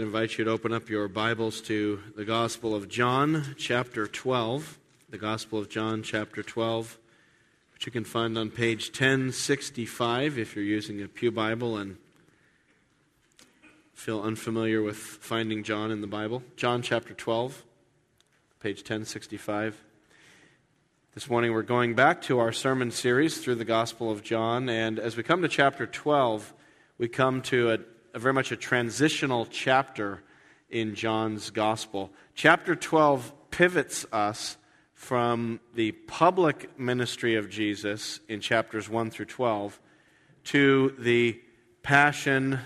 I invite you to open up your Bibles to the Gospel of John, chapter 12. The Gospel of John, chapter 12, which you can find on page 1065 if you're using a Pew Bible and feel unfamiliar with finding John in the Bible. John, chapter 12, page 1065. This morning we're going back to our sermon series through the Gospel of John, and as we come to chapter 12, we come to a a very much a transitional chapter in John's gospel. Chapter 12 pivots us from the public ministry of Jesus in chapters 1 through 12 to the passion,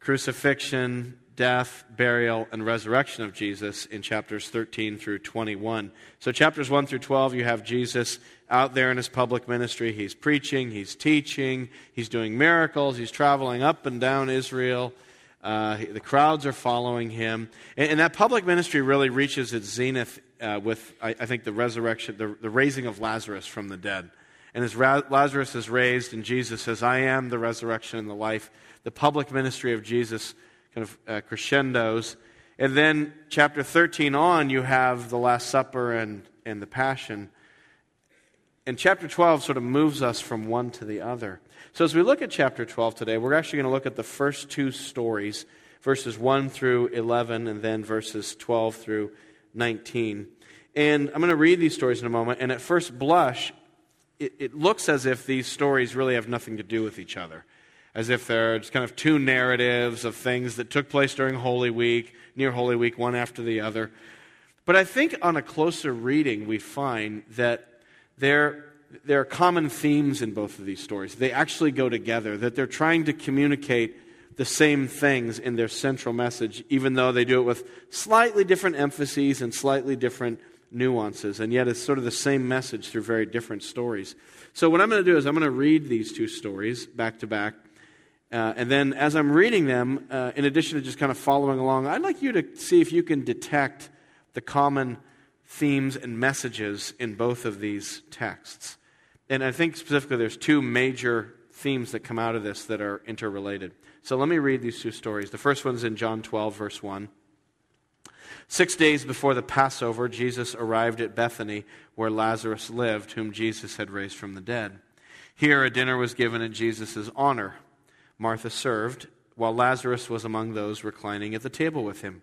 crucifixion, death, burial, and resurrection of Jesus in chapters 13 through 21. So, chapters 1 through 12, you have Jesus out there in his public ministry. He's preaching, he's teaching, he's doing miracles, he's traveling up and down Israel. Uh, the crowds are following him. And, and, that public ministry really reaches its zenith uh, with, I, I, think, the resurrection, the, the, raising of Lazarus from the dead. And as Ra- Lazarus is raised, and Jesus says, I am the resurrection and the life, the public ministry of Jesus kind of uh, crescendos. And then, chapter 13 on, you have the Last Supper and, and the Passion. And chapter 12 sort of moves us from one to the other. So, as we look at chapter 12 today, we're actually going to look at the first two stories, verses 1 through 11, and then verses 12 through 19. And I'm going to read these stories in a moment. And at first blush, it, it looks as if these stories really have nothing to do with each other as if they're just kind of two narratives of things that took place during Holy Week, near Holy Week, one after the other. But I think on a closer reading, we find that there, there are common themes in both of these stories. They actually go together, that they're trying to communicate the same things in their central message, even though they do it with slightly different emphases and slightly different nuances. And yet it's sort of the same message through very different stories. So, what I'm going to do is I'm going to read these two stories back to back uh, and then as I'm reading them, uh, in addition to just kind of following along, I'd like you to see if you can detect the common themes and messages in both of these texts. And I think specifically there's two major themes that come out of this that are interrelated. So let me read these two stories. The first one's in John 12, verse 1. Six days before the Passover, Jesus arrived at Bethany, where Lazarus lived, whom Jesus had raised from the dead. Here, a dinner was given in Jesus' honor. Martha served, while Lazarus was among those reclining at the table with him.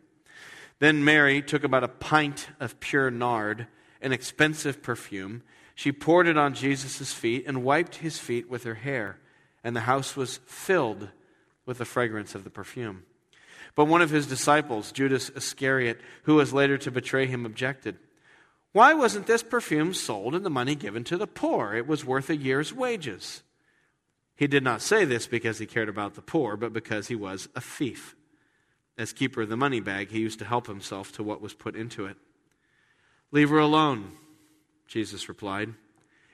Then Mary took about a pint of pure nard, an expensive perfume. She poured it on Jesus' feet and wiped his feet with her hair, and the house was filled with the fragrance of the perfume. But one of his disciples, Judas Iscariot, who was later to betray him, objected. Why wasn't this perfume sold and the money given to the poor? It was worth a year's wages. He did not say this because he cared about the poor, but because he was a thief. As keeper of the money bag, he used to help himself to what was put into it. Leave her alone, Jesus replied.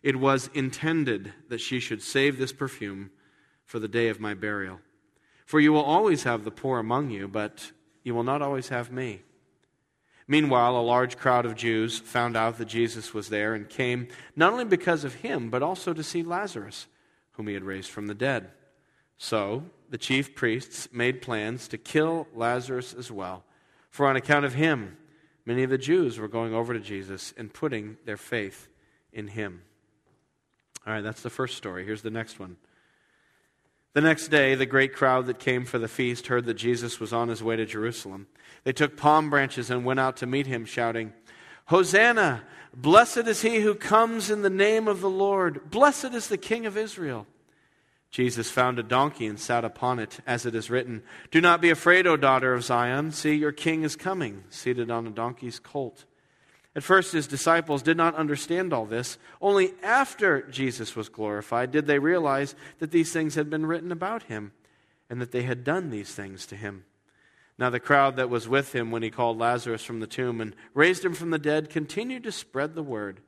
It was intended that she should save this perfume for the day of my burial. For you will always have the poor among you, but you will not always have me. Meanwhile, a large crowd of Jews found out that Jesus was there and came not only because of him, but also to see Lazarus whom he had raised from the dead. So the chief priests made plans to kill Lazarus as well, for on account of him, many of the Jews were going over to Jesus and putting their faith in him. All right, that's the first story. Here's the next one. The next day, the great crowd that came for the feast heard that Jesus was on his way to Jerusalem. They took palm branches and went out to meet him, shouting, Hosanna! Blessed is he who comes in the name of the Lord. Blessed is the King of Israel. Jesus found a donkey and sat upon it, as it is written Do not be afraid, O daughter of Zion. See, your king is coming, seated on a donkey's colt. At first, his disciples did not understand all this. Only after Jesus was glorified did they realize that these things had been written about him and that they had done these things to him. Now, the crowd that was with him when he called Lazarus from the tomb and raised him from the dead continued to spread the word.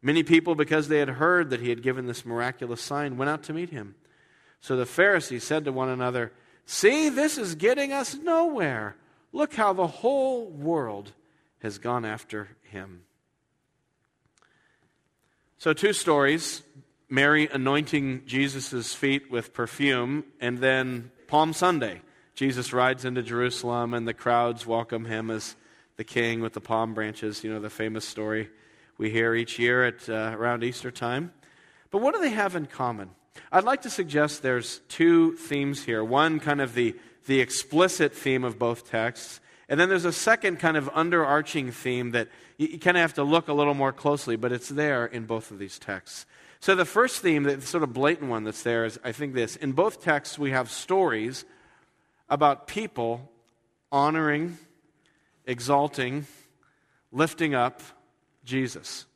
Many people, because they had heard that he had given this miraculous sign, went out to meet him. So the Pharisees said to one another, See, this is getting us nowhere. Look how the whole world has gone after him. So, two stories Mary anointing Jesus' feet with perfume, and then Palm Sunday Jesus rides into Jerusalem, and the crowds welcome him as the king with the palm branches. You know, the famous story we hear each year at uh, around Easter time. But what do they have in common? I'd like to suggest there's two themes here. One, kind of the, the explicit theme of both texts, and then there's a second kind of underarching theme that you, you kind of have to look a little more closely, but it's there in both of these texts. So the first theme, the sort of blatant one that's there, is I think this. In both texts, we have stories about people honoring, exalting, lifting up Jesus.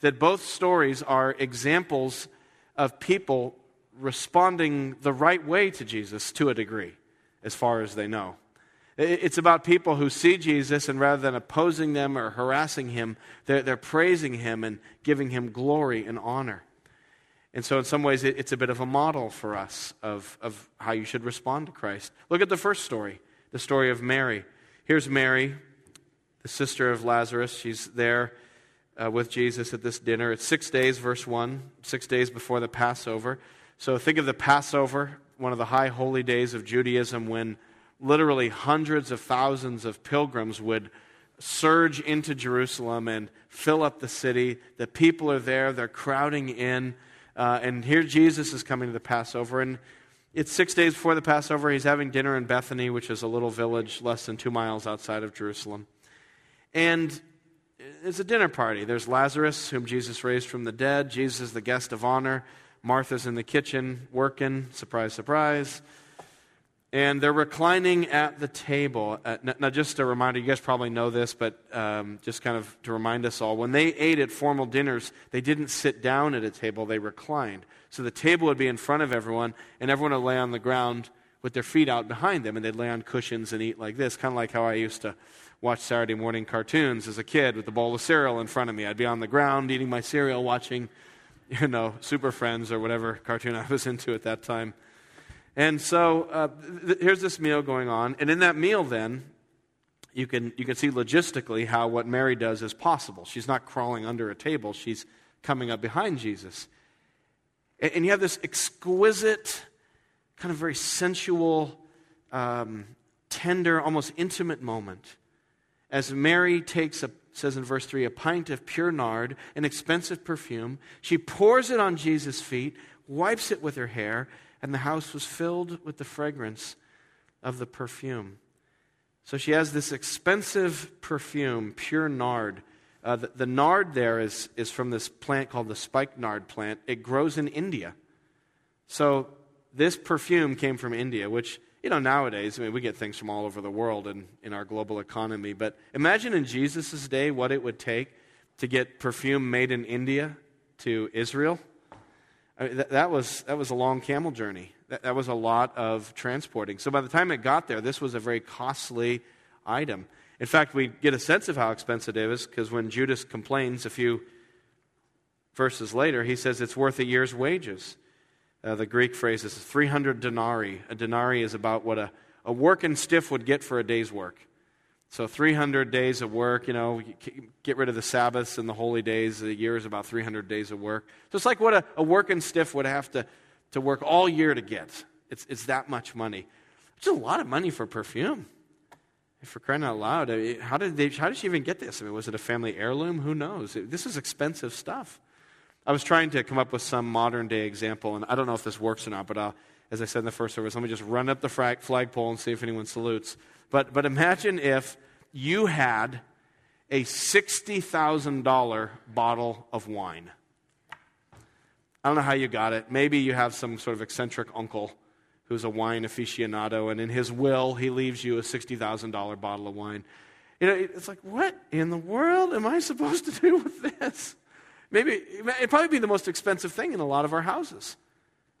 That both stories are examples of people responding the right way to Jesus to a degree, as far as they know. It's about people who see Jesus and rather than opposing them or harassing him, they're, they're praising him and giving him glory and honor. And so, in some ways, it's a bit of a model for us of, of how you should respond to Christ. Look at the first story the story of Mary. Here's Mary, the sister of Lazarus. She's there uh, with Jesus at this dinner. It's six days, verse 1, six days before the Passover. So think of the Passover, one of the high holy days of Judaism, when literally hundreds of thousands of pilgrims would surge into Jerusalem and fill up the city. The people are there, they're crowding in. Uh, and here Jesus is coming to the Passover. And it's six days before the Passover. He's having dinner in Bethany, which is a little village less than two miles outside of Jerusalem. And it's a dinner party. There's Lazarus, whom Jesus raised from the dead. Jesus is the guest of honor. Martha's in the kitchen working. Surprise, surprise. And they're reclining at the table. Uh, now, just a reminder, you guys probably know this, but um, just kind of to remind us all, when they ate at formal dinners, they didn't sit down at a table, they reclined. So the table would be in front of everyone, and everyone would lay on the ground with their feet out behind them, and they'd lay on cushions and eat like this, kind of like how I used to watch Saturday morning cartoons as a kid with a bowl of cereal in front of me. I'd be on the ground eating my cereal, watching, you know, Super Friends or whatever cartoon I was into at that time. And so uh, th- here's this meal going on. And in that meal, then, you can, you can see logistically how what Mary does is possible. She's not crawling under a table, she's coming up behind Jesus. And, and you have this exquisite, kind of very sensual, um, tender, almost intimate moment as Mary takes a says in verse 3 a pint of pure nard, an expensive perfume. She pours it on Jesus' feet, wipes it with her hair, and the house was filled with the fragrance of the perfume. So she has this expensive perfume, pure nard. Uh, the, the, nard there is, is from this plant called the spikenard plant. It grows in India. So this perfume came from India, which you know, nowadays, I mean, we get things from all over the world in, in our global economy, but imagine in Jesus' day what it would take to get perfume made in India to Israel. I mean, that, that, was, that was a long camel journey. That, that was a lot of transporting. So by the time it got there, this was a very costly item. In fact, we get a sense of how expensive it is because when Judas complains a few verses later, he says it's worth a year's wages. Uh, the Greek phrase is 300 denarii. A denarii is about what a, a working stiff would get for a day's work. So 300 days of work, you know, get rid of the Sabbaths and the holy days. A year is about 300 days of work. So it's like what a, a working stiff would have to, to work all year to get. It's, it's that much money. It's a lot of money for perfume. For crying out loud, how, did they, how did she even get this? I mean, was it a family heirloom? Who knows? This is expensive stuff. I was trying to come up with some modern day example, and I don't know if this works or not, but I'll, as I said in the first service, let me just run up the flag, flagpole and see if anyone salutes. But, but imagine if you had a $60,000 bottle of wine. I don't know how you got it. Maybe you have some sort of eccentric uncle who's a wine aficionado, and in his will, he leaves you a $60,000 bottle of wine. You know, it's like, what in the world am I supposed to do with this? Maybe it'd probably be the most expensive thing in a lot of our houses.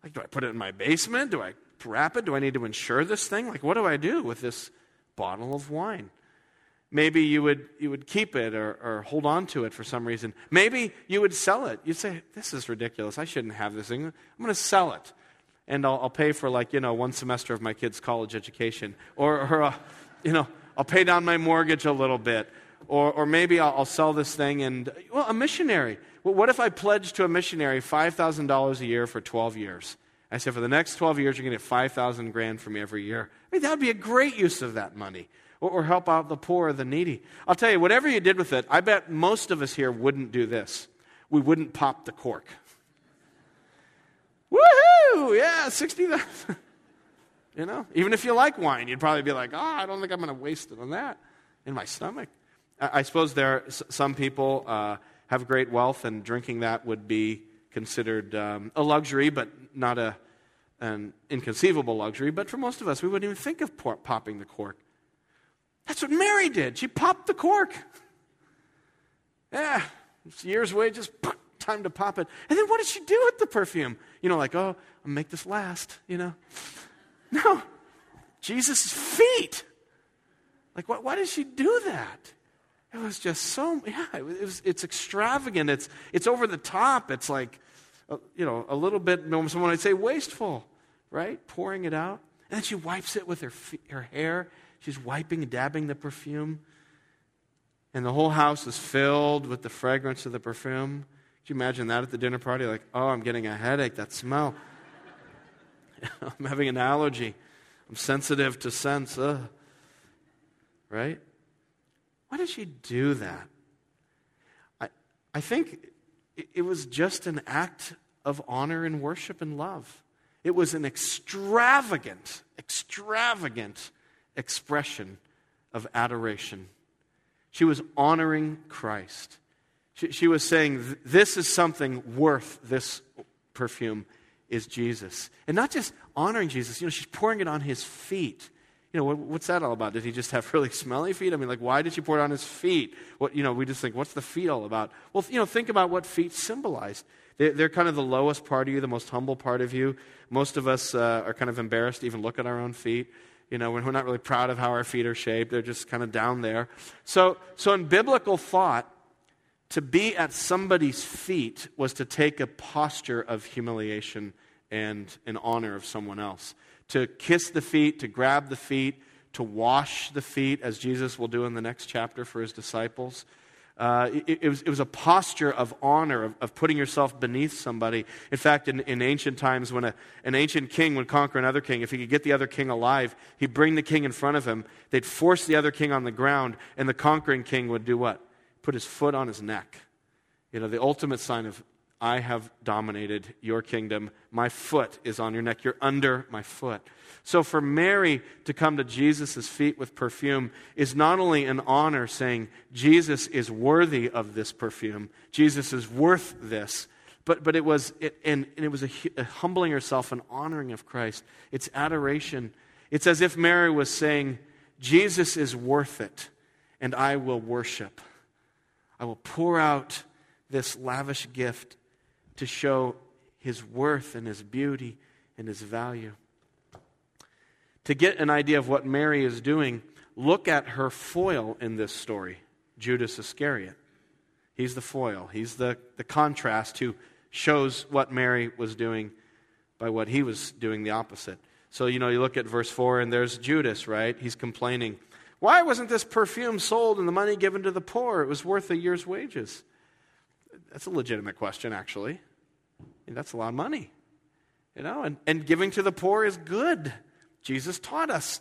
Like, do I put it in my basement? Do I wrap it? Do I need to insure this thing? Like, what do I do with this bottle of wine? Maybe you would, you would keep it or, or hold on to it for some reason. Maybe you would sell it. You'd say, This is ridiculous. I shouldn't have this thing. I'm going to sell it. And I'll, I'll, pay for, like, you know, one semester of my kid's college education. Or, or uh, you know, I'll pay down my mortgage a little bit. Or, or maybe I'll, I'll sell this thing and, well, a missionary. Well, what if I pledge to a missionary $5,000 a year for 12 years? I said, for the next 12 years, you're going to get 5,000 grand from me every year. I mean, that would be a great use of that money. Or, or help out the poor or the needy. I'll tell you, whatever you did with it, I bet most of us here wouldn't do this. We wouldn't pop the cork. Woohoo! Yeah, 60,000. You know, even if you like wine, you'd probably be like, oh, I don't think I'm going to waste it on that in my stomach. I, suppose there are some people uh, have great wealth, and drinking that would be considered um, a luxury, but not a, an inconceivable luxury. But for most of us, we wouldn't even think of por- popping the cork. That's what Mary did. She popped the cork. Yeah, it's year's away, wages, time to pop it. And then what did she do with the perfume? You know, like, oh, I'll make this last, you know. No, Jesus' feet. Like, why, why did she do that? It was just so, yeah, it was, it's extravagant. It's, it's over the top. It's like, uh, you know, a little bit, someone might say wasteful, right? Pouring it out. And then she wipes it with her, her hair. She's wiping and dabbing the perfume. And the whole house is filled with the fragrance of the perfume. Could you imagine that at the dinner party? Like, oh, I'm getting a headache, that smell. I'm having an allergy. I'm sensitive to scents. Ugh. Right? Why did she do that? I, I think it, was just an act of honor and worship and love. It was an extravagant, extravagant expression of adoration. She was honoring Christ. She, she was saying, This is something worth this perfume is Jesus. And not just honoring Jesus, you know, she's pouring it on his feet. You know, what, what's that all about? Did he just have really smelly feet? I mean, like, why did she pour it on his feet? What, you know, we just think, what's the feet all about? Well, you know, think about what feet symbolize. They're, they're kind of the lowest part of you, the most humble part of you. Most of us uh, are kind of embarrassed to even look at our own feet. You know, we're not really proud of how our feet are shaped. They're just kind of down there. So, so in biblical thought, to be at somebody's feet was to take a posture of humiliation and in honor of someone else. To kiss the feet, to grab the feet, to wash the feet, as Jesus will do in the next chapter for his disciples. Uh, it, it, was, it was a posture of honor, of, of putting yourself beneath somebody. In fact, in, in ancient times, when a, an ancient king would conquer another king, if he could get the other king alive, he'd bring the king in front of him. They'd force the other king on the ground, and the conquering king would do what? Put his foot on his neck. You know, the ultimate sign of I have dominated your kingdom. My foot is on your neck. You're under my foot. So for Mary to come to Jesus' feet with perfume is not only an honor, saying, Jesus is worthy of this perfume, Jesus is worth this, but, but it was, it, and, and, it was a, a humbling herself and honoring of Christ. It's adoration. It's as if Mary was saying, Jesus is worth it, and I will worship. I will pour out this lavish gift to show his worth and his beauty and his value. To get an idea of what Mary is doing, look at her foil in this story, Judas Iscariot. He's the foil, he's the, the contrast who shows what Mary was doing by what he was doing the opposite. So, you know, you look at verse 4, and there's Judas, right? He's complaining. Why wasn't this perfume sold and the money given to the poor? It was worth a year's wages. That's a legitimate question, actually. That's a lot of money. You know, and, and giving to the poor is good. Jesus taught us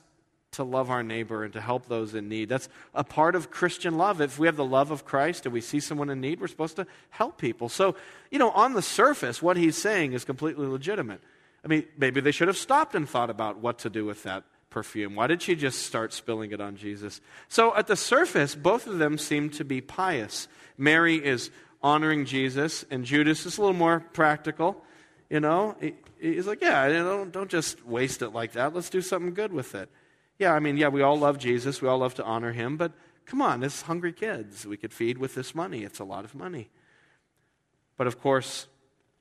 to love our neighbor and to help those in need. That's a part of Christian love. If we have the love of Christ and we see someone in need, we're supposed to help people. So, you know, on the surface, what he's saying is completely legitimate. I mean, maybe they should have stopped and thought about what to do with that perfume. Why did she just start spilling it on Jesus? So, at the surface, both of them seem to be pious. Mary is honoring Jesus, and Judas is a little more practical. You know, he's like, yeah, don't, don't just waste it like that. Let's do something good with it. Yeah, I mean, yeah, we all love Jesus. We all love to honor him. But come on, this hungry kids we could feed with this money. It's a lot of money. But of course,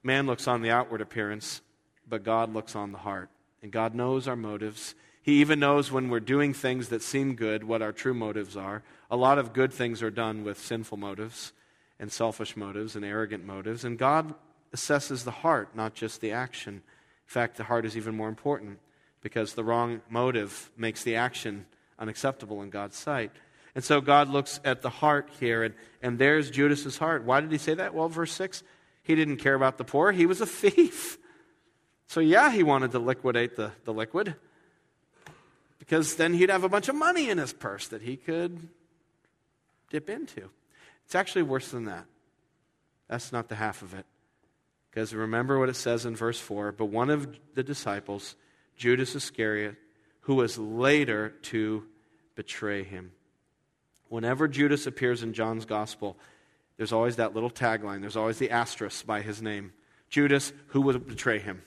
man looks on the outward appearance, but God looks on the heart. And God knows our motives. He even knows when we're doing things that seem good what our true motives are. A lot of good things are done with sinful motives and selfish motives and arrogant motives. And God assesses the heart, not just the action. In fact, the heart is even more important because the wrong motive makes the action unacceptable in God's sight. And so God looks at the heart here, and, and there's Judas's heart. Why did he say that? Well, verse 6 he didn't care about the poor, he was a thief. So, yeah, he wanted to liquidate the, the liquid because then he'd have a bunch of money in his purse that he could dip into. It's actually worse than that. That's not the half of it. Because remember what it says in verse 4 But one of the disciples, Judas Iscariot, who was later to betray him. Whenever Judas appears in John's gospel, there's always that little tagline, there's always the asterisk by his name Judas, who would betray him.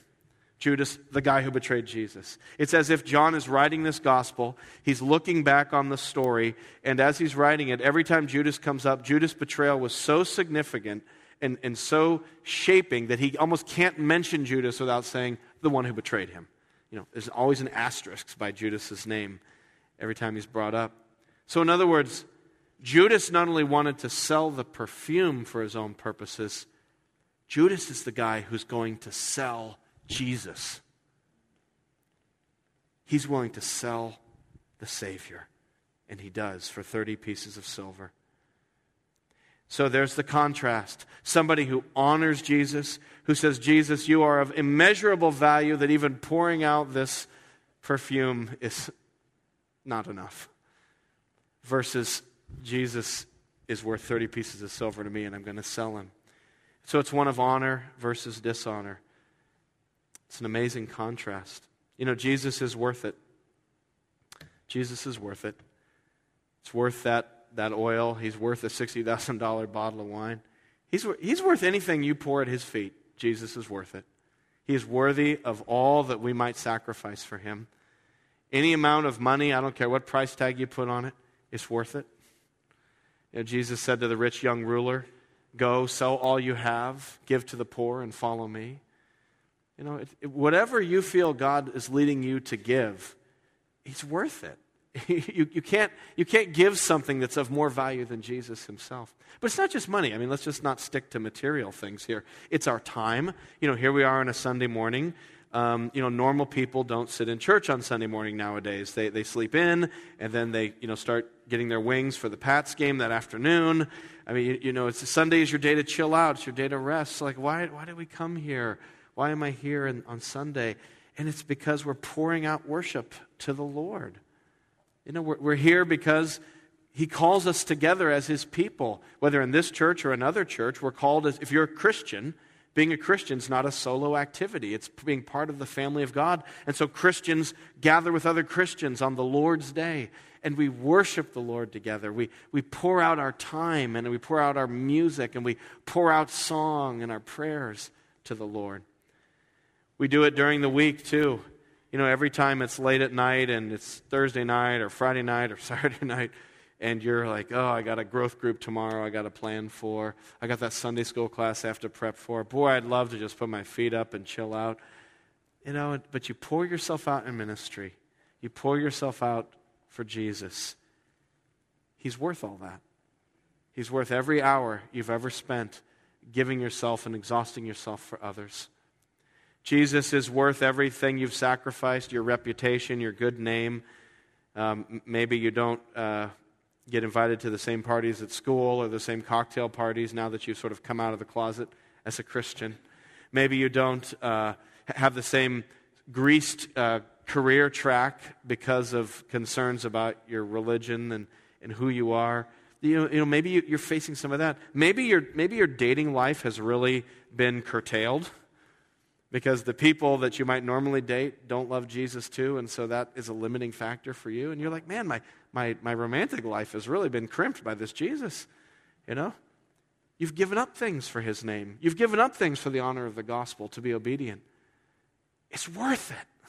Judas, the guy who betrayed Jesus. It's as if John is writing this gospel. He's looking back on the story, and as he's writing it, every time Judas comes up, Judas' betrayal was so significant and, and so shaping that he almost can't mention Judas without saying, the one who betrayed him. You know, there's always an asterisk by Judas's name every time he's brought up. So, in other words, Judas not only wanted to sell the perfume for his own purposes, Judas is the guy who's going to sell Jesus. He's willing to sell the Savior, and he does for 30 pieces of silver. So there's the contrast. Somebody who honors Jesus, who says, Jesus, you are of immeasurable value, that even pouring out this perfume is not enough. Versus, Jesus is worth 30 pieces of silver to me, and I'm going to sell him. So it's one of honor versus dishonor. It's an amazing contrast. You know, Jesus is worth it. Jesus is worth it. It's worth that, that oil. He's worth a $60,000 bottle of wine. He's, he's worth anything you pour at his feet. Jesus is worth it. He is worthy of all that we might sacrifice for him. Any amount of money, I don't care what price tag you put on it, it's worth it. You know, Jesus said to the rich young ruler, Go, sell all you have, give to the poor, and follow me. You know, it, it, whatever you feel God is leading you to give, He's worth it. you, you, can't, you can't give something that's of more value than Jesus himself. But it's not just money. I mean, let's just not stick to material things here. It's our time. You know, here we are on a Sunday morning. Um, you know, normal people don't sit in church on Sunday morning nowadays. They, they sleep in and then they, you know, start getting their wings for the Pats game that afternoon. I mean, you, you know, it's Sunday is your day to chill out. It's your day to rest. Like, why, why did we come here? Why am I here in, on Sunday? And it's because we're pouring out worship to the Lord. You know, we're, we're here because He calls us together as His people, whether in this church or another church. We're called as, if you're a Christian, being a Christian is not a solo activity, it's being part of the family of God. And so Christians gather with other Christians on the Lord's day and we worship the Lord together. We, we pour out our time and we pour out our music and we pour out song and our prayers to the Lord. We do it during the week too. You know, every time it's late at night and it's Thursday night or Friday night or Saturday night, and you're like, oh, I got a growth group tomorrow I got a plan for. I got that Sunday school class I have to prep for. Boy, I'd love to just put my feet up and chill out. You know, but you pour yourself out in ministry, you pour yourself out for Jesus. He's worth all that. He's worth every hour you've ever spent giving yourself and exhausting yourself for others. Jesus is worth everything you've sacrificed your reputation, your good name. Um, maybe you don't uh, get invited to the same parties at school or the same cocktail parties now that you've sort of come out of the closet as a Christian. Maybe you don't uh, have the same greased uh, career track because of concerns about your religion and, and who you are. You know, you know maybe you, you're facing some of that. Maybe your, maybe your dating life has really been curtailed because the people that you might normally date don't love Jesus too, and so that is a limiting factor for you. And you're like, man, my, my, my romantic life has really been crimped by this Jesus. You know? You've given up things for his name, you've given up things for the honor of the gospel to be obedient. It's worth it.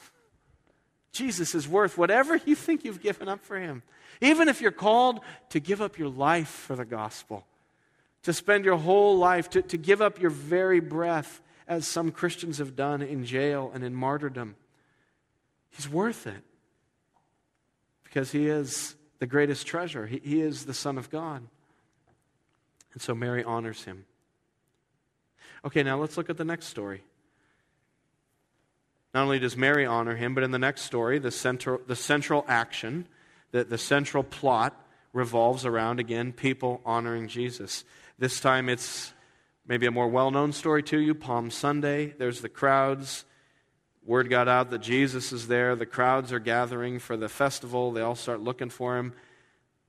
Jesus is worth whatever you think you've given up for him. Even if you're called to give up your life for the gospel, to spend your whole life, to, to give up your very breath as some Christians have done in jail and in martyrdom. He's worth it because he is the greatest treasure. He, he is the Son of God. And so Mary honors him. Okay, now let's look at the next story. Not only does Mary honor him, but in the next story, the central, the central action, the, the central plot revolves around, again, people honoring Jesus. This time it's maybe a more well known story to you Palm Sunday. There's the crowds Word got out that Jesus is there. The crowds are gathering for the festival. They all start looking for him.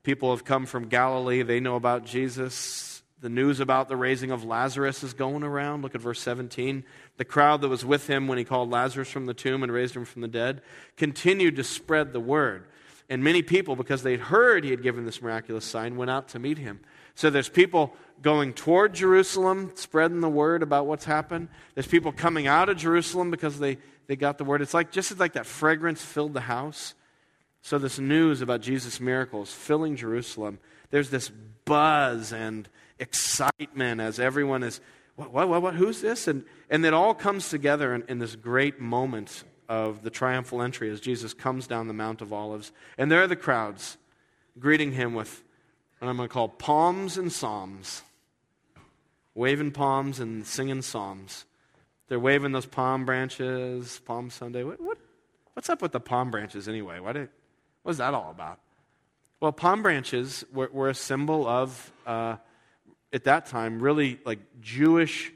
People have come from Galilee. They know about Jesus. The news about the raising of Lazarus is going around. Look at verse 17. The crowd that was with him when he called Lazarus from the tomb and raised him from the dead continued to spread the word. And many people, because they'd heard he had given this miraculous sign, went out to meet him. So there's people going toward Jerusalem, spreading the word about what's happened. There's people coming out of Jerusalem because they, they got the word. It's like just like that fragrance filled the house. So this news about Jesus' miracles filling Jerusalem, there's this buzz and excitement as everyone is, what, what, what, what who's this? And, and it all comes together in, in this great moment of the triumphal entry as Jesus comes down the Mount of Olives. And there are the crowds greeting him with what I'm going to call palms and psalms waving palms and singing psalms. They're waving those palm branches, Palm Sunday. What, what, what's up with the palm branches anyway? What, what was that all about? Well, palm branches were, were a symbol of, uh, at that time, really like Jewish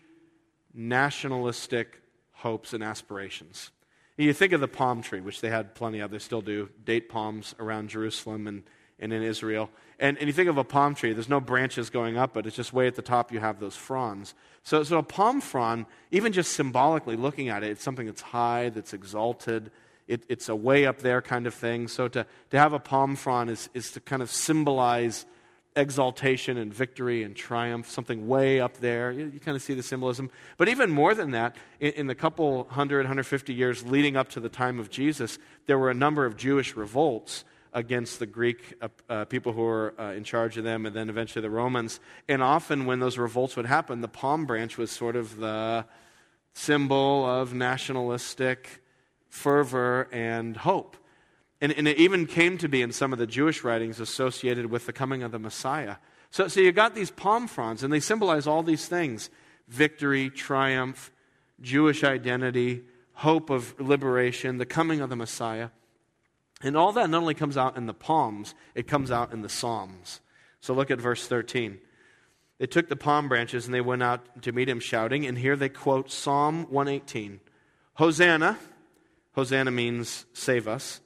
nationalistic hopes and aspirations. You think of the palm tree, which they had plenty of, they still do, date palms around Jerusalem and, and in Israel. And, and you think of a palm tree, there's no branches going up, but it's just way at the top you have those fronds. So, so a palm frond, even just symbolically looking at it, it's something that's high, that's exalted. It, it's a way up there kind of thing. So to, to have a palm frond is, is to kind of symbolize exaltation and victory and triumph, something way up there. You, you, kind of see the symbolism. But even more than that, in, in the couple hundred, 150 years leading up to the time of Jesus, there were a number of Jewish revolts against the Greek uh, uh, people who were uh, in charge of them, and then eventually the Romans. And often, when those revolts would happen, the palm branch was sort of the symbol of nationalistic fervor and hope. And, and it even came to be in some of the Jewish writings associated with the coming of the Messiah. So, so you got these palm fronds, and they symbolize all these things victory, triumph, Jewish identity, hope of liberation, the coming of the Messiah. And all that not only comes out in the palms, it comes out in the Psalms. So look at verse 13. They took the palm branches and they went out to meet him shouting, and here they quote Psalm 118 Hosanna. Hosanna means save us.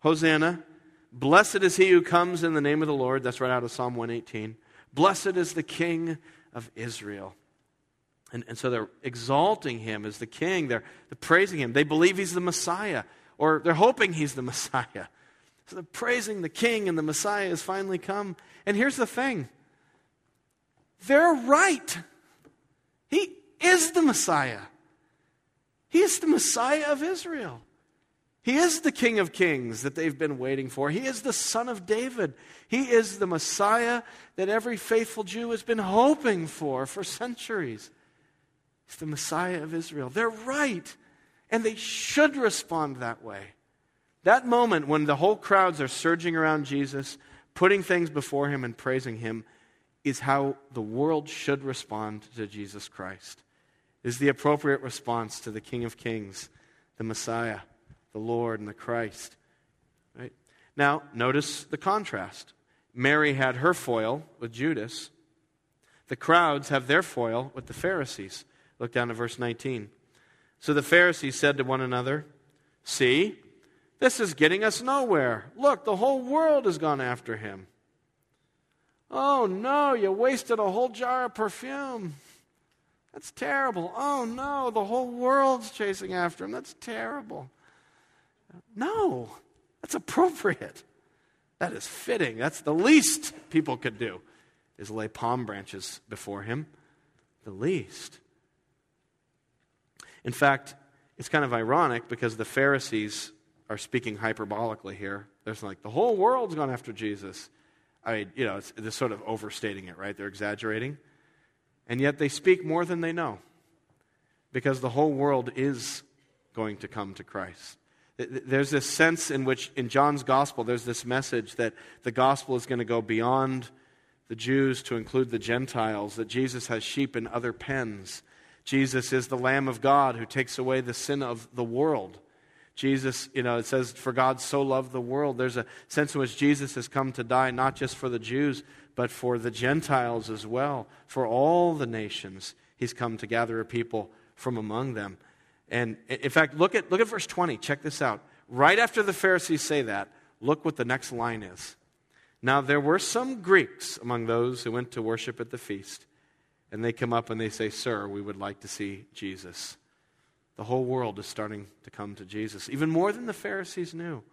Hosanna. Blessed is he who comes in the name of the Lord. That's right out of Psalm 118. Blessed is the King of Israel. And, and so they're exalting him as the king. They're, they're praising him. They believe he's the Messiah or they're hoping he's the Messiah. So they're praising the king, and the Messiah has finally come. And here's the thing they're right. He is the Messiah. He is the Messiah of Israel. He is the King of Kings that they've been waiting for. He is the Son of David. He is the Messiah that every faithful Jew has been hoping for for centuries. He's the Messiah of Israel. They're right. And they should respond that way. That moment when the whole crowds are surging around Jesus, putting things before him and praising him, is how the world should respond to Jesus Christ. Is the appropriate response to the King of Kings, the Messiah, the Lord, and the Christ. Right? Now, notice the contrast. Mary had her foil with Judas. The crowds have their foil with the Pharisees. Look down to verse 19. So the Pharisees said to one another, See, this is getting us nowhere. Look, the whole world has gone after him. Oh no, you wasted a whole jar of perfume. That's terrible. Oh no, the whole world's chasing after him. That's terrible. No, that's appropriate. That is fitting. That's the least people could do, is lay palm branches before him. The least. In fact, it's kind of ironic because the Pharisees are speaking hyperbolically here. They're like, the whole world's gone after Jesus. I mean, you know, it's, they're sort of overstating it, right? They're exaggerating. And yet they speak more than they know because the whole world is going to come to Christ. There's this sense in which, in John's gospel, there's this message that the gospel is going to go beyond the Jews to include the Gentiles, that Jesus has sheep in other pens, Jesus is the Lamb of God who takes away the sin of the world. Jesus, you know, it says, For God so loved the world. There's a sense in which Jesus has come to die not just for the Jews, but for the Gentiles as well. For all the nations, he's come to gather a people from among them. And in fact, look at, look at verse 20. Check this out. Right after the Pharisees say that, look what the next line is. Now, there were some Greeks among those who went to worship at the feast. And they come up and they say, Sir, we would like to see Jesus. The whole world is starting to come to Jesus, even more than the Pharisees knew.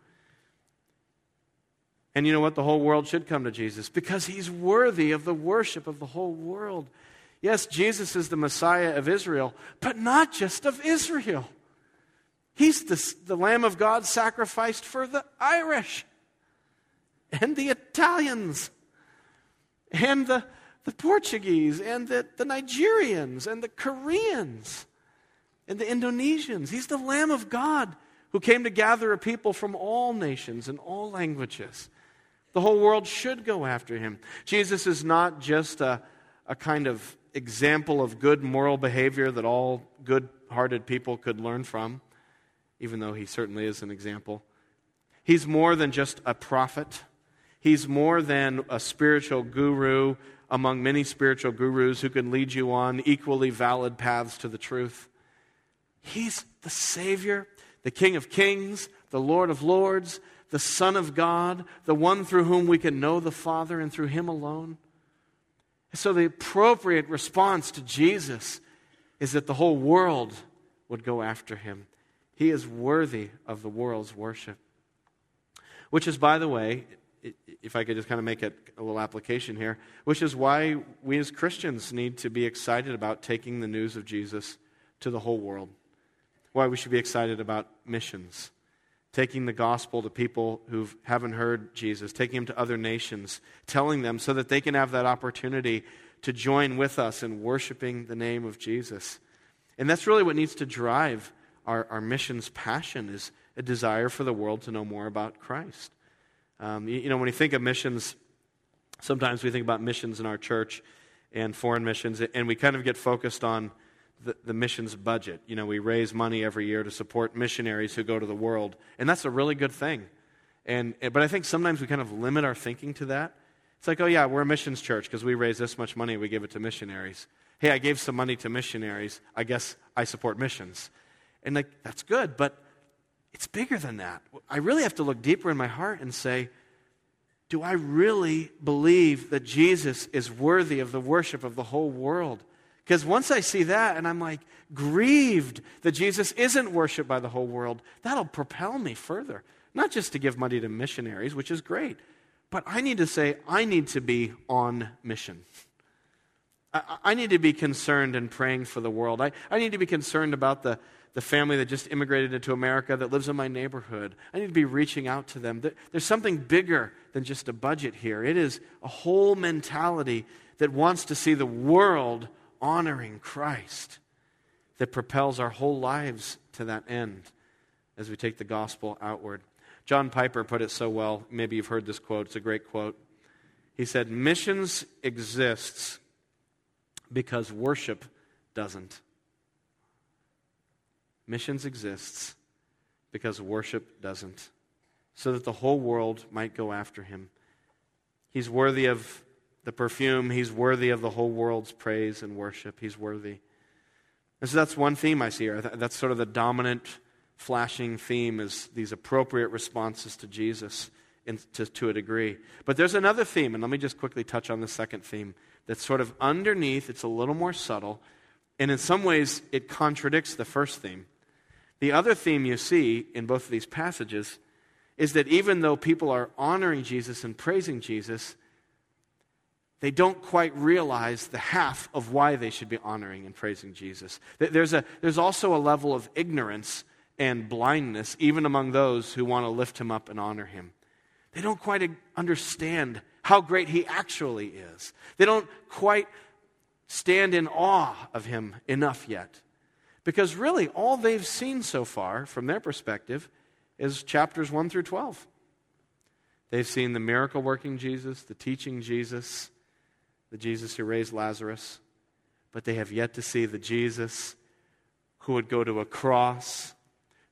And you know what? The whole world should come to Jesus because he's worthy of the worship of the whole world. Yes, Jesus is the Messiah of Israel, but not just of Israel. He's the, the Lamb of God sacrificed for the Irish and the Italians and the, the Portuguese and the, the Nigerians and the Koreans and the Indonesians. He's the Lamb of God who came to gather a people from all nations and all languages. The whole world should go after him. Jesus is not just a, a kind of example of good moral behavior that all good hearted people could learn from, even though he certainly is an example. He's more than just a prophet, he's more than a spiritual guru among many spiritual gurus who can lead you on equally valid paths to the truth. He's the Savior, the King of Kings, the Lord of Lords, the Son of God, the one through whom we can know the Father and through Him alone. So, the appropriate response to Jesus is that the whole world would go after him. He is worthy of the world's worship. Which is, by the way, if I could just kind of make it a little application here, which is why we as Christians need to be excited about taking the news of Jesus to the whole world. Why we should be excited about missions taking the gospel to people who haven't heard Jesus, taking them to other nations, telling them so that they can have that opportunity to join with us in worshiping the name of Jesus. And that's really what needs to drive our, our missions passion is a desire for the world to know more about Christ. Um, you, you know, when you think of missions, sometimes we think about missions in our church and foreign missions, and we kind of get focused on the, the, missions budget. You know, we raise money every year to support missionaries who go to the world, and that's a really good thing. And, but I think sometimes we kind of limit our thinking to that. It's like, oh, yeah, we're a missions church because we raise this much money, we give it to missionaries. Hey, I gave some money to missionaries. I guess I support missions. And like, that's good, but it's bigger than that. I really have to look deeper in my heart and say, do I really believe that Jesus is worthy of the worship of the whole world? Because once I see that and I'm like grieved that Jesus isn't worshiped by the whole world, that'll propel me further. Not just to give money to missionaries, which is great, but I need to say, I need to be on mission. I, I need to be concerned and praying for the world. I, I need to be concerned about the, the family that just immigrated into America that lives in my neighborhood. I need to be reaching out to them. There's something bigger than just a budget here. It is a whole mentality that wants to see the world honoring Christ that propels our whole lives to that end as we take the gospel outward. John Piper put it so well. Maybe you've heard this quote. It's a great quote. He said, Missions exists because worship doesn't. Missions exists because worship doesn't, so that the whole world might go after him. He's worthy of the perfume. He's worthy of the whole world's praise and worship. He's worthy. And so that's one theme I see here. That's sort of the dominant flashing theme is these appropriate responses to Jesus in, to, to a degree. But there's another theme, and let me just quickly touch on the second theme that's sort of underneath. It's a little more subtle, and in some ways it contradicts the first theme. The other theme you see in both of these passages is that even though people are honoring Jesus and praising Jesus, they don't quite realize the half of why they should be honoring and praising Jesus. There's, a, there's also a level of ignorance and blindness, even among those who want to lift him up and honor him. They don't quite understand how great he actually is. They don't quite stand in awe of him enough yet. Because really, all they've seen so far, from their perspective, is chapters 1 through 12. They've seen the miracle working Jesus, the teaching Jesus, the Jesus who raised Lazarus, but they have yet to see the Jesus who would go to a cross,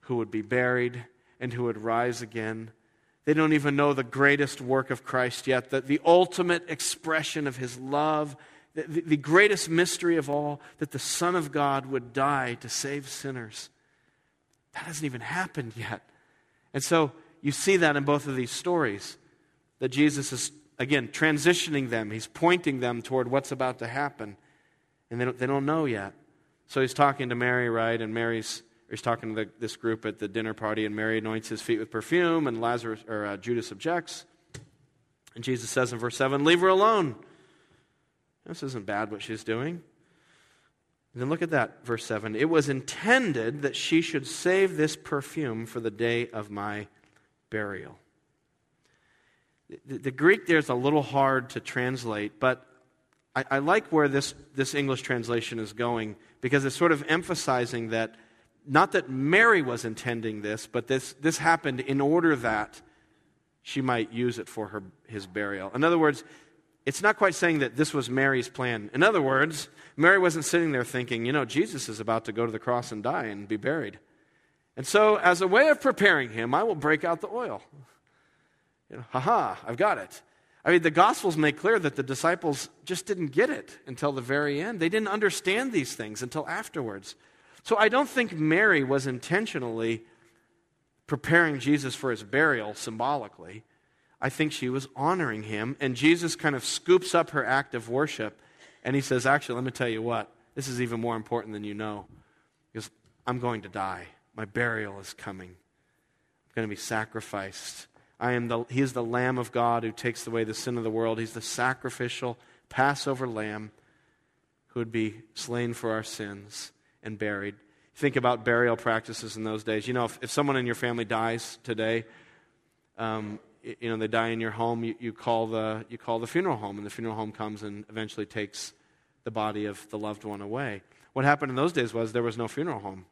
who would be buried, and who would rise again. They don't even know the greatest work of Christ yet, the, the ultimate expression of his love, the, the greatest mystery of all, that the Son of God would die to save sinners. That hasn't even happened yet. And so you see that in both of these stories that Jesus is, again, transitioning them. He's pointing them toward what's about to happen. And they don't, they don't know yet. So he's talking to Mary, right? And Mary's he's talking to the, this group at the dinner party, and Mary anoints his feet with perfume, and Lazarus or uh, Judas objects. And Jesus says in verse 7, Leave her alone. This isn't bad what she's doing. And then look at that, verse 7. It was intended that she should save this perfume for the day of my burial. The, the Greek there is a little hard to translate, but I, I like where this, this English translation is going because it's sort of emphasizing that not that Mary was intending this, but this, this happened in order that she might use it for her, his burial. In other words, it's not quite saying that this was Mary's plan. In other words, Mary wasn't sitting there thinking, you know, Jesus is about to go to the cross and die and be buried. And so, as a way of preparing him, I will break out the oil. You know, haha, I've got it. I mean, the Gospels make clear that the disciples just didn't get it until the very end. They didn't understand these things until afterwards. So I don't think Mary was intentionally preparing Jesus for his burial symbolically. I think she was honoring him. And Jesus kind of scoops up her act of worship and he says, Actually, let me tell you what, this is even more important than you know. Because I'm going to die. My burial is coming. I'm going to be sacrificed. I am the, he is the Lamb of God who takes away the sin of the world. He's the sacrificial Passover lamb who would be slain for our sins and buried. Think about burial practices in those days. You know, if, if someone in your family dies today, um, you know, they die in your home, you, you, call the, you call the funeral home, and the funeral home comes and eventually takes the body of the loved one away. What happened in those days was there was no funeral home,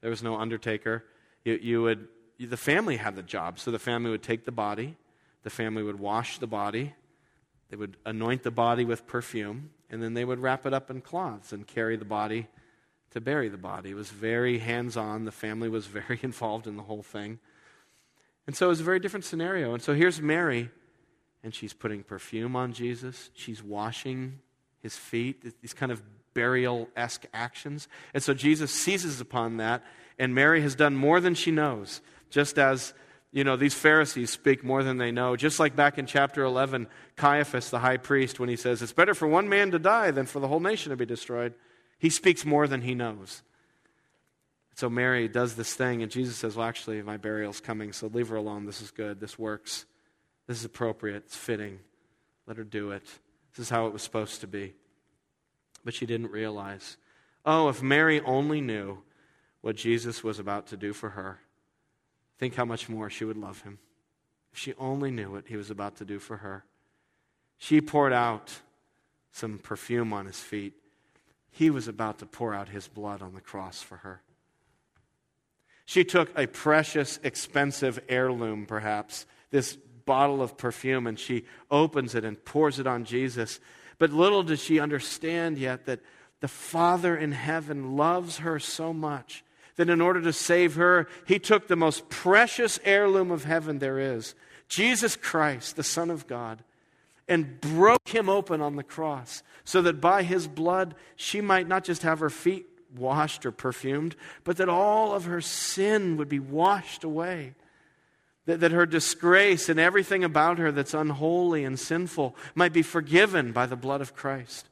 there was no undertaker. You, you would, you, the family had the job, so the family would take the body, the family would wash the body, they would anoint the body with perfume, and then they would wrap it up in cloths and carry the body to bury the body. It was very hands on. The family was very involved in the whole thing. And so it was a very different scenario. And so here's Mary, and she's putting perfume on Jesus. She's washing his feet, these kind of burial esque actions. And so Jesus seizes upon that, and Mary has done more than she knows, just as. You know, these Pharisees speak more than they know. Just like back in chapter 11, Caiaphas, the high priest, when he says, It's better for one man to die than for the whole nation to be destroyed. He speaks more than he knows. So Mary does this thing, and Jesus says, Well, actually, my burial's coming, so leave her alone. This is good. This works. This is appropriate. It's fitting. Let her do it. This is how it was supposed to be. But she didn't realize. Oh, if Mary only knew what Jesus was about to do for her, think how much more she would love him. If she only knew what he was about to do for her. She poured out some perfume on his feet he was about to pour out his blood on the cross for her. She took a precious, expensive heirloom, perhaps, this bottle of perfume, and she opens it and pours it on Jesus. But little does she understand yet that the Father in heaven loves her so much that in order to save her, he took the most precious heirloom of heaven there is Jesus Christ, the Son of God, and broke him open on the cross so that by his blood she might not just have her feet washed or perfumed, but that all of her sin would be washed away. That, that her disgrace and everything about her that's unholy and sinful might be forgiven by the blood of Christ.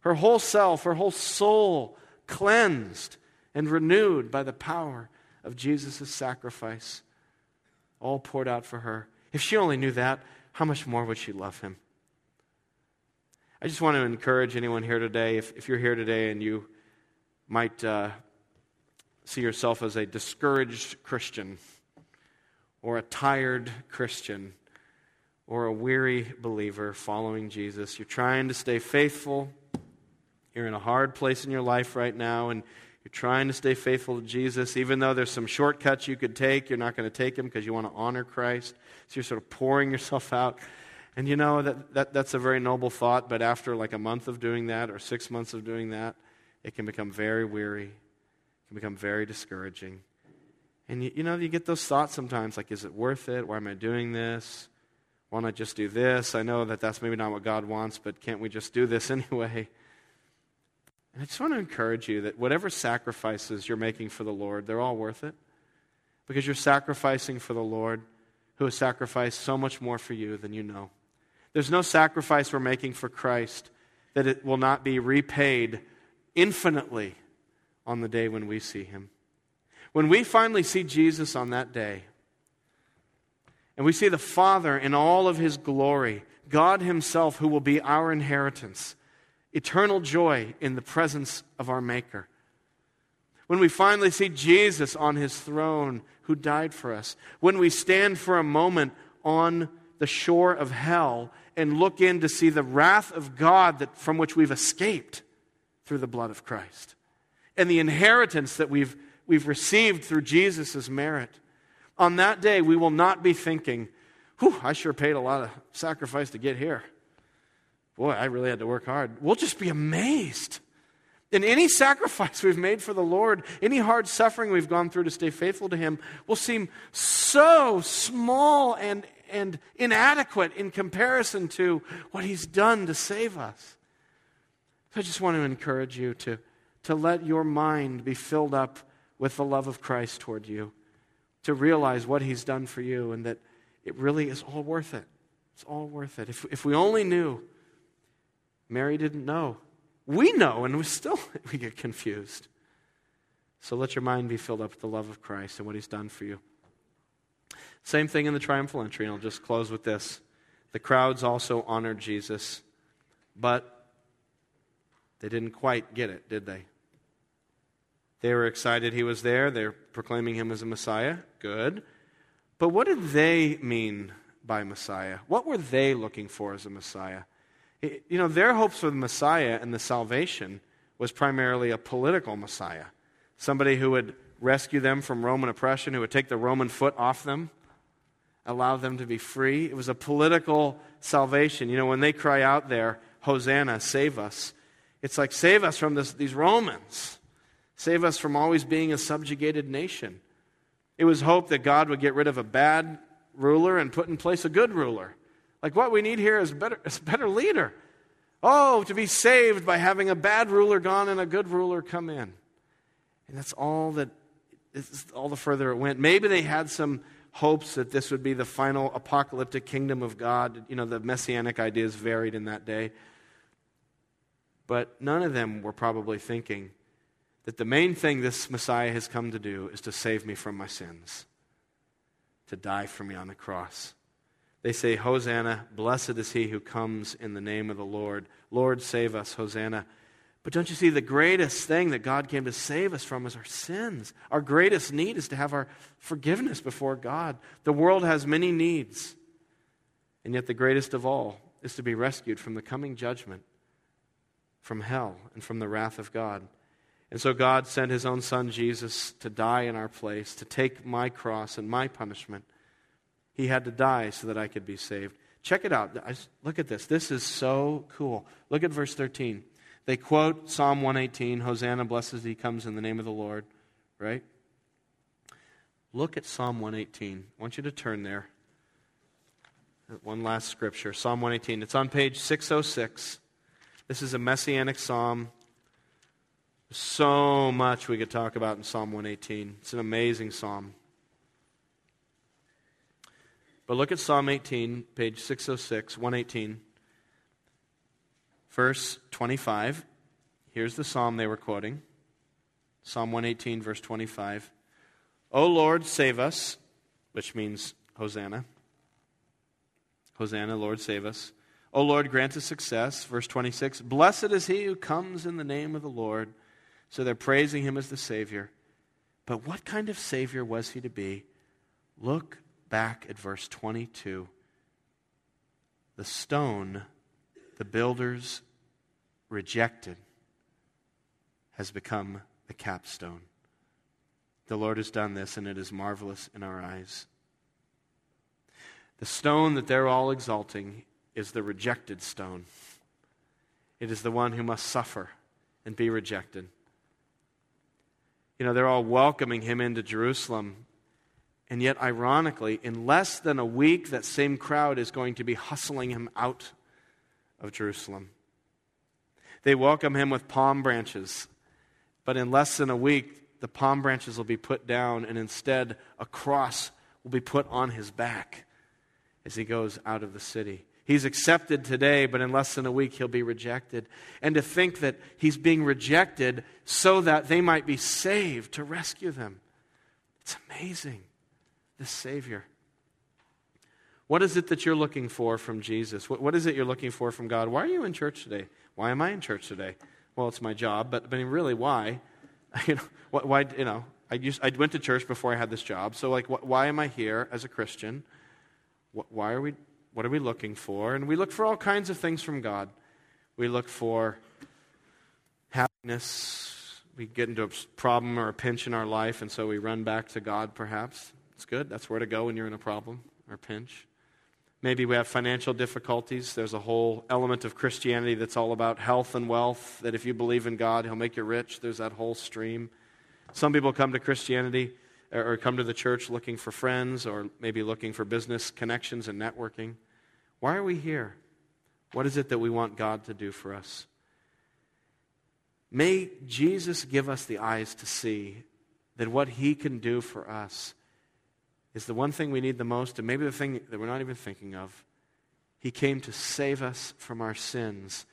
Her whole self, her whole soul cleansed and renewed by the power of Jesus' sacrifice, all poured out for her. If she only knew that, how much more would she love him? I just want to encourage anyone here today, if, if you're here today and you might uh, see yourself as a discouraged Christian, or a tired Christian, or a weary believer following Jesus, you're trying to stay faithful, you're in a hard place in your life right now, and you're trying to stay faithful to Jesus, even though there's some shortcuts you could take, you're not going to take them because you want to honor Christ. So you're sort of pouring yourself out. And you know, that, that, that's a very noble thought, but after like a month of doing that or six months of doing that, it can become very weary, it can become very discouraging. And you, you know, you get those thoughts sometimes like, is it worth it? Why am I doing this? Why not just do this? I know that that's maybe not what God wants, but can't we just do this anyway? And I just want to encourage you that whatever sacrifices you're making for the Lord, they're all worth it. because you're sacrificing for the Lord who has sacrificed so much more for you than you know. There's no sacrifice we're making for Christ that it will not be repaid infinitely on the day when we see him. When we finally see Jesus on that day, and we see the Father in all of his glory, God Himself, who will be our inheritance, eternal joy in the presence of our Maker. When we finally see Jesus on His throne, who died for us. When we stand for a moment on the shore of hell and look in to see the wrath of God that, from which we've escaped through the blood of Christ and the inheritance that we've, we've received through Jesus' merit. On that day, we will not be thinking, whew, I sure paid a lot of sacrifice to get here. Boy, I really had to work hard. We'll just be amazed. In any sacrifice we've made for the Lord, any hard suffering we've gone through to stay faithful to Him, will seem so small and, and inadequate in comparison to what He's done to save us. So I just want to encourage you to, to let your mind be filled up with the love of Christ toward you, to realize what He's done for you, and that it really is all worth it. It's all worth it. If, if we only knew, Mary didn't know. We know, and we still we get confused. So let your mind be filled up with the love of Christ and what He's done for you. Same thing in the triumphal entry, and I'll just close with this. The crowds also honored Jesus, but they didn't quite get it, did they? They were excited he was there. They're proclaiming him as a Messiah. Good. But what did they mean by Messiah? What were they looking for as a Messiah? You know, their hopes for the Messiah and the salvation was primarily a political Messiah, somebody who would rescue them from Roman oppression, who would take the Roman foot off them, allow them to be free. It was a political salvation. You know, when they cry out there, Hosanna, save us, it's like, save us from this, these Romans. Save us from always being a subjugated nation. It was hope that God would get rid of a bad ruler and put in place a good ruler. Like what we need here is better, is a better leader. Oh, to be saved by having a bad ruler gone and a good ruler come in. And that's all that is all the further it went. Maybe they had some hopes that this would be the final apocalyptic kingdom of God. You know, the messianic ideas varied in that day. But none of them were probably thinking, that the main thing this Messiah has come to do is to save me from my sins, to die for me on the cross. They say, Hosanna, blessed is he who comes in the name of the Lord. Lord, save us, Hosanna. But don't you see, the greatest thing that God came to save us from is our sins. Our greatest need is to have our forgiveness before God. The world has many needs, and yet the greatest of all is to be rescued from the coming judgment, from hell, and from the wrath of God. And so God sent his own son Jesus to die in our place, to take my cross and my punishment. He had to die so that I could be saved. Check it out. Look at this. This is so cool. Look at verse 13. They quote Psalm 118 Hosanna, blessed he comes in the name of the Lord, right? Look at Psalm 118. I want you to turn there. One last scripture Psalm 118. It's on page 606. This is a messianic psalm so much we could talk about in Psalm 118. It's an amazing psalm. But look at Psalm 18, page 606, 118, verse 25. Here's the psalm they were quoting Psalm 118, verse 25. O Lord, save us, which means Hosanna. Hosanna, Lord, save us. O Lord, grant us success. Verse 26. Blessed is he who comes in the name of the Lord. So they're praising him as the Savior. But what kind of Savior was he to be? Look back at verse 22. The stone the builders rejected has become the capstone. The Lord has done this, and it is marvelous in our eyes. The stone that they're all exalting is the rejected stone. It is the one who must suffer and be rejected. You know, they're all welcoming him into Jerusalem. And yet, ironically, in less than a week, that same crowd is going to be hustling him out of Jerusalem. They welcome him with palm branches. But in less than a week, the palm branches will be put down, and instead a cross will be put on his back as he goes out of the city. He's accepted today, but in less than a week he'll be rejected. And to think that he's being rejected so that they might be saved to rescue them. It's amazing, this Savior. What is it that you're looking for from Jesus? What, what is it you're looking for from God? Why are you in church today? Why am I in church today? Well, it's my job, but, but really, why? You know, why, you know, I, used, I went to church before I had this job, so like, why am I here as a Christian? Why are we what are we looking for? And we look for all kinds of things from God. We look for happiness. We get into a problem or a pinch in our life, and so we run back to God, perhaps. It's good. That's where to go when you're in a problem or pinch. Maybe we have financial difficulties. There's a whole element of Christianity that's all about health and wealth, that if you believe in God, He'll make you rich. There's that whole stream. Some people come to Christianity or come to the church looking for friends or maybe looking for business connections and networking. Why are we here? What is it that we want God to do for us? May Jesus give us the eyes to see that what he can do for us is the one thing we need the most, and maybe the thing that we're not even thinking of. He came to save us from our sins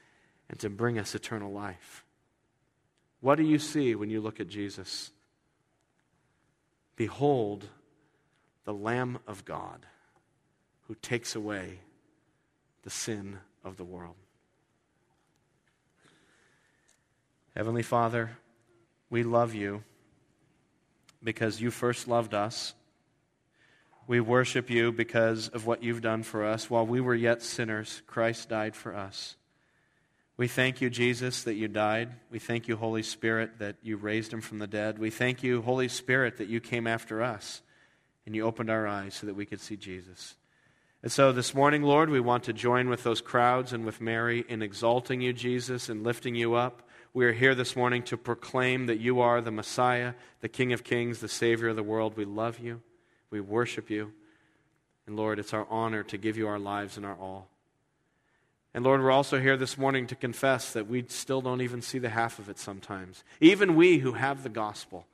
and to bring us eternal life. What do you see when you look at Jesus? Behold, the Lamb of God who takes away the sin of the world. Heavenly Father, we love you because you first loved us. We worship you because of what you've done for us. While we were yet sinners, Christ died for us. We thank you, Jesus, that you died. We thank you, Holy Spirit, that you raised him from the dead. We thank you, Holy Spirit, that you came after us and you opened our eyes so that we could see Jesus. And so this morning, Lord, we want to join with those crowds and with Mary in exalting you, Jesus, and lifting you up. We are here this morning to proclaim that you are the Messiah, the King of Kings, the Savior of the world. We love you. We worship you. And Lord, it's our honor to give you our lives and our all. And Lord, we're also here this morning to confess that we still don't even see the half of it sometimes. Even we who have the gospel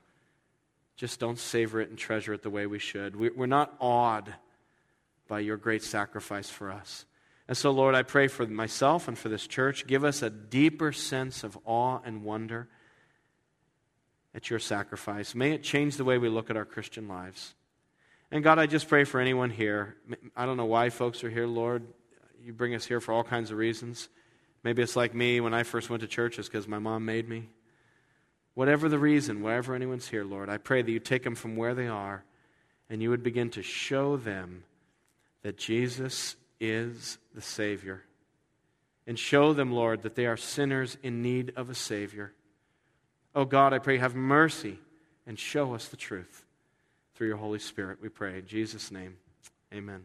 just don't savor it and treasure it the way we should. We're not awed by your great sacrifice for us. And so, Lord, I pray for myself and for this church. Give us a deeper sense of awe and wonder at your sacrifice. May it change the way we look at our Christian lives. And God, I just pray for anyone here. I don't know why folks are here, Lord. You bring us here for all kinds of reasons. Maybe it's like me when I first went to church, it's because my mom made me. Whatever the reason, wherever anyone's here, Lord, I pray that you take them from where they are and you would begin to show them that Jesus is the Savior. And show them, Lord, that they are sinners in need of a Savior. Oh God, I pray, have mercy and show us the truth. Through your Holy Spirit, we pray. In Jesus' name, amen.